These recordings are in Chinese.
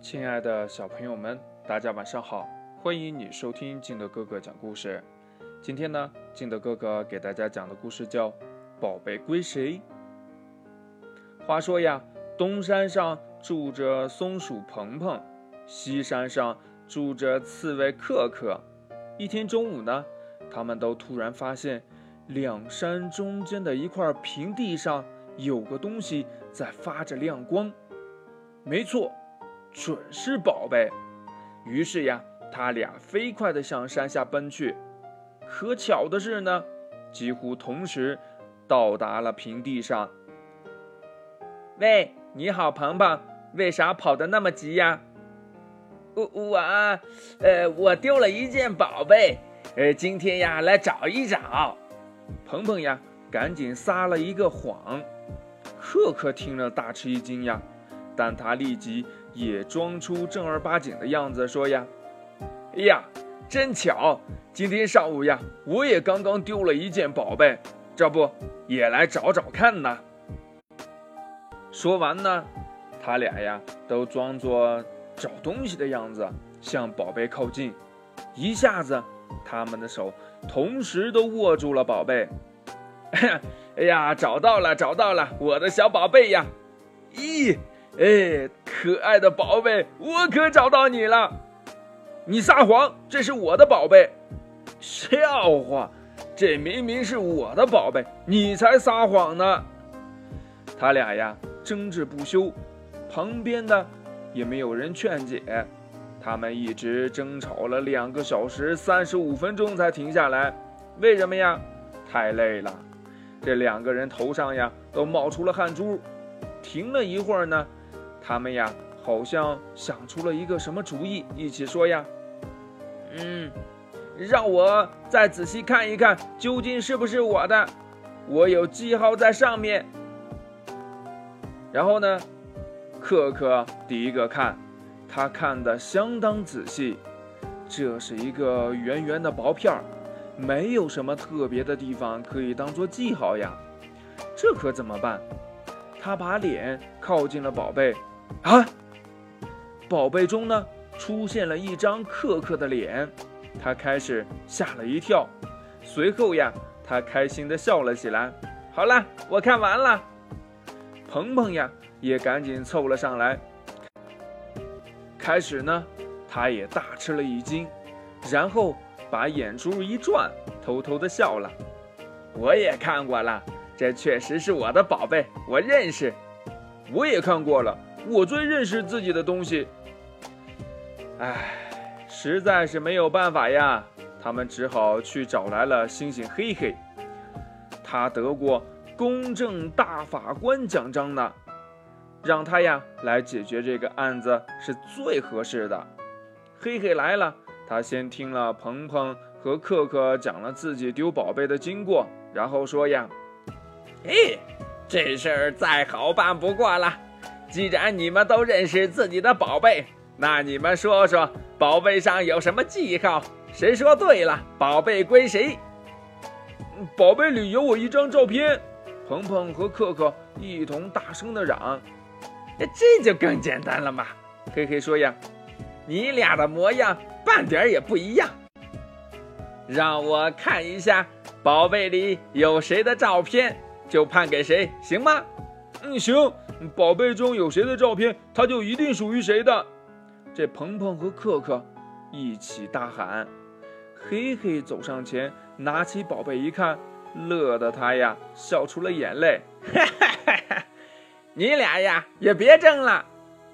亲爱的小朋友们，大家晚上好！欢迎你收听静德哥哥讲故事。今天呢，静德哥哥给大家讲的故事叫《宝贝归谁》。话说呀，东山上住着松鼠鹏鹏，西山上住着刺猬克克。一天中午呢，他们都突然发现，两山中间的一块平地上有个东西在发着亮光。没错。准是宝贝，于是呀，他俩飞快地向山下奔去。可巧的是呢，几乎同时到达了平地上。喂，你好，鹏鹏，为啥跑得那么急呀？我我啊，呃，我丢了一件宝贝，呃，今天呀来找一找。鹏鹏呀，赶紧撒了一个谎。克克听了大吃一惊呀，但他立即。也装出正儿八经的样子说呀：“哎呀，真巧，今天上午呀，我也刚刚丢了一件宝贝，这不也来找找看呢？”说完呢，他俩呀都装作找东西的样子向宝贝靠近，一下子，他们的手同时都握住了宝贝。哎呀，找到了，找到了，我的小宝贝呀！咦，哎。可爱的宝贝，我可找到你了！你撒谎，这是我的宝贝。笑话，这明明是我的宝贝，你才撒谎呢！他俩呀争执不休，旁边的也没有人劝解，他们一直争吵了两个小时三十五分钟才停下来。为什么呀？太累了，这两个人头上呀都冒出了汗珠。停了一会儿呢。他们呀，好像想出了一个什么主意，一起说呀：“嗯，让我再仔细看一看，究竟是不是我的？我有记号在上面。”然后呢，可可第一个看，他看的相当仔细。这是一个圆圆的薄片儿，没有什么特别的地方可以当做记号呀。这可怎么办？他把脸靠近了宝贝。啊！宝贝中呢出现了一张克克的脸，他开始吓了一跳，随后呀，他开心的笑了起来。好了，我看完了。鹏鹏呀也赶紧凑了上来，开始呢，他也大吃了一惊，然后把眼珠一转，偷偷的笑了。我也看过了，这确实是我的宝贝，我认识。我也看过了。我最认识自己的东西，唉，实在是没有办法呀。他们只好去找来了猩猩黑黑，他得过公正大法官奖章呢，让他呀来解决这个案子是最合适的。黑黑来了，他先听了鹏鹏和克克讲了自己丢宝贝的经过，然后说呀：“嘿，这事儿再好办不过了。”既然你们都认识自己的宝贝，那你们说说，宝贝上有什么记号？谁说对了，宝贝归谁？宝贝里有我一张照片。鹏鹏和克克一同大声的嚷：“这就更简单了嘛！”嘿嘿说呀：“你俩的模样半点也不一样，让我看一下宝贝里有谁的照片，就判给谁，行吗？”嗯，行。宝贝中有谁的照片，他就一定属于谁的。这鹏鹏和克克一起大喊。黑黑走上前，拿起宝贝一看，乐得他呀笑出了眼泪。哈哈哈哈你俩呀也别争了，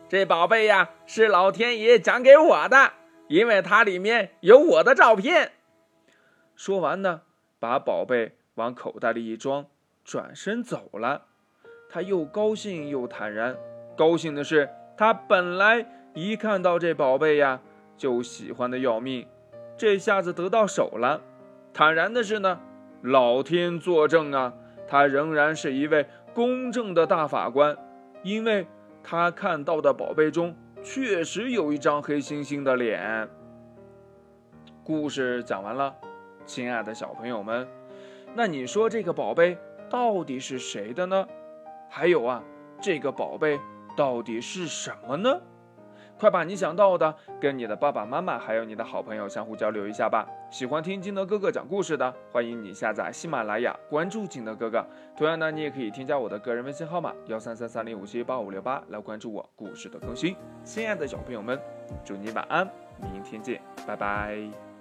这宝贝呀是老天爷奖给我的，因为它里面有我的照片。说完呢，把宝贝往口袋里一装，转身走了。他又高兴又坦然。高兴的是，他本来一看到这宝贝呀，就喜欢的要命，这下子得到手了。坦然的是呢，老天作证啊，他仍然是一位公正的大法官，因为他看到的宝贝中确实有一张黑猩猩的脸。故事讲完了，亲爱的小朋友们，那你说这个宝贝到底是谁的呢？还有啊，这个宝贝到底是什么呢？快把你想到的跟你的爸爸妈妈还有你的好朋友相互交流一下吧。喜欢听金德哥哥讲故事的，欢迎你下载喜马拉雅，关注金德哥哥。同样呢，你也可以添加我的个人微信号码幺三三三零五七八五六八来关注我故事的更新。亲爱的小朋友们，祝你晚安，明天见，拜拜。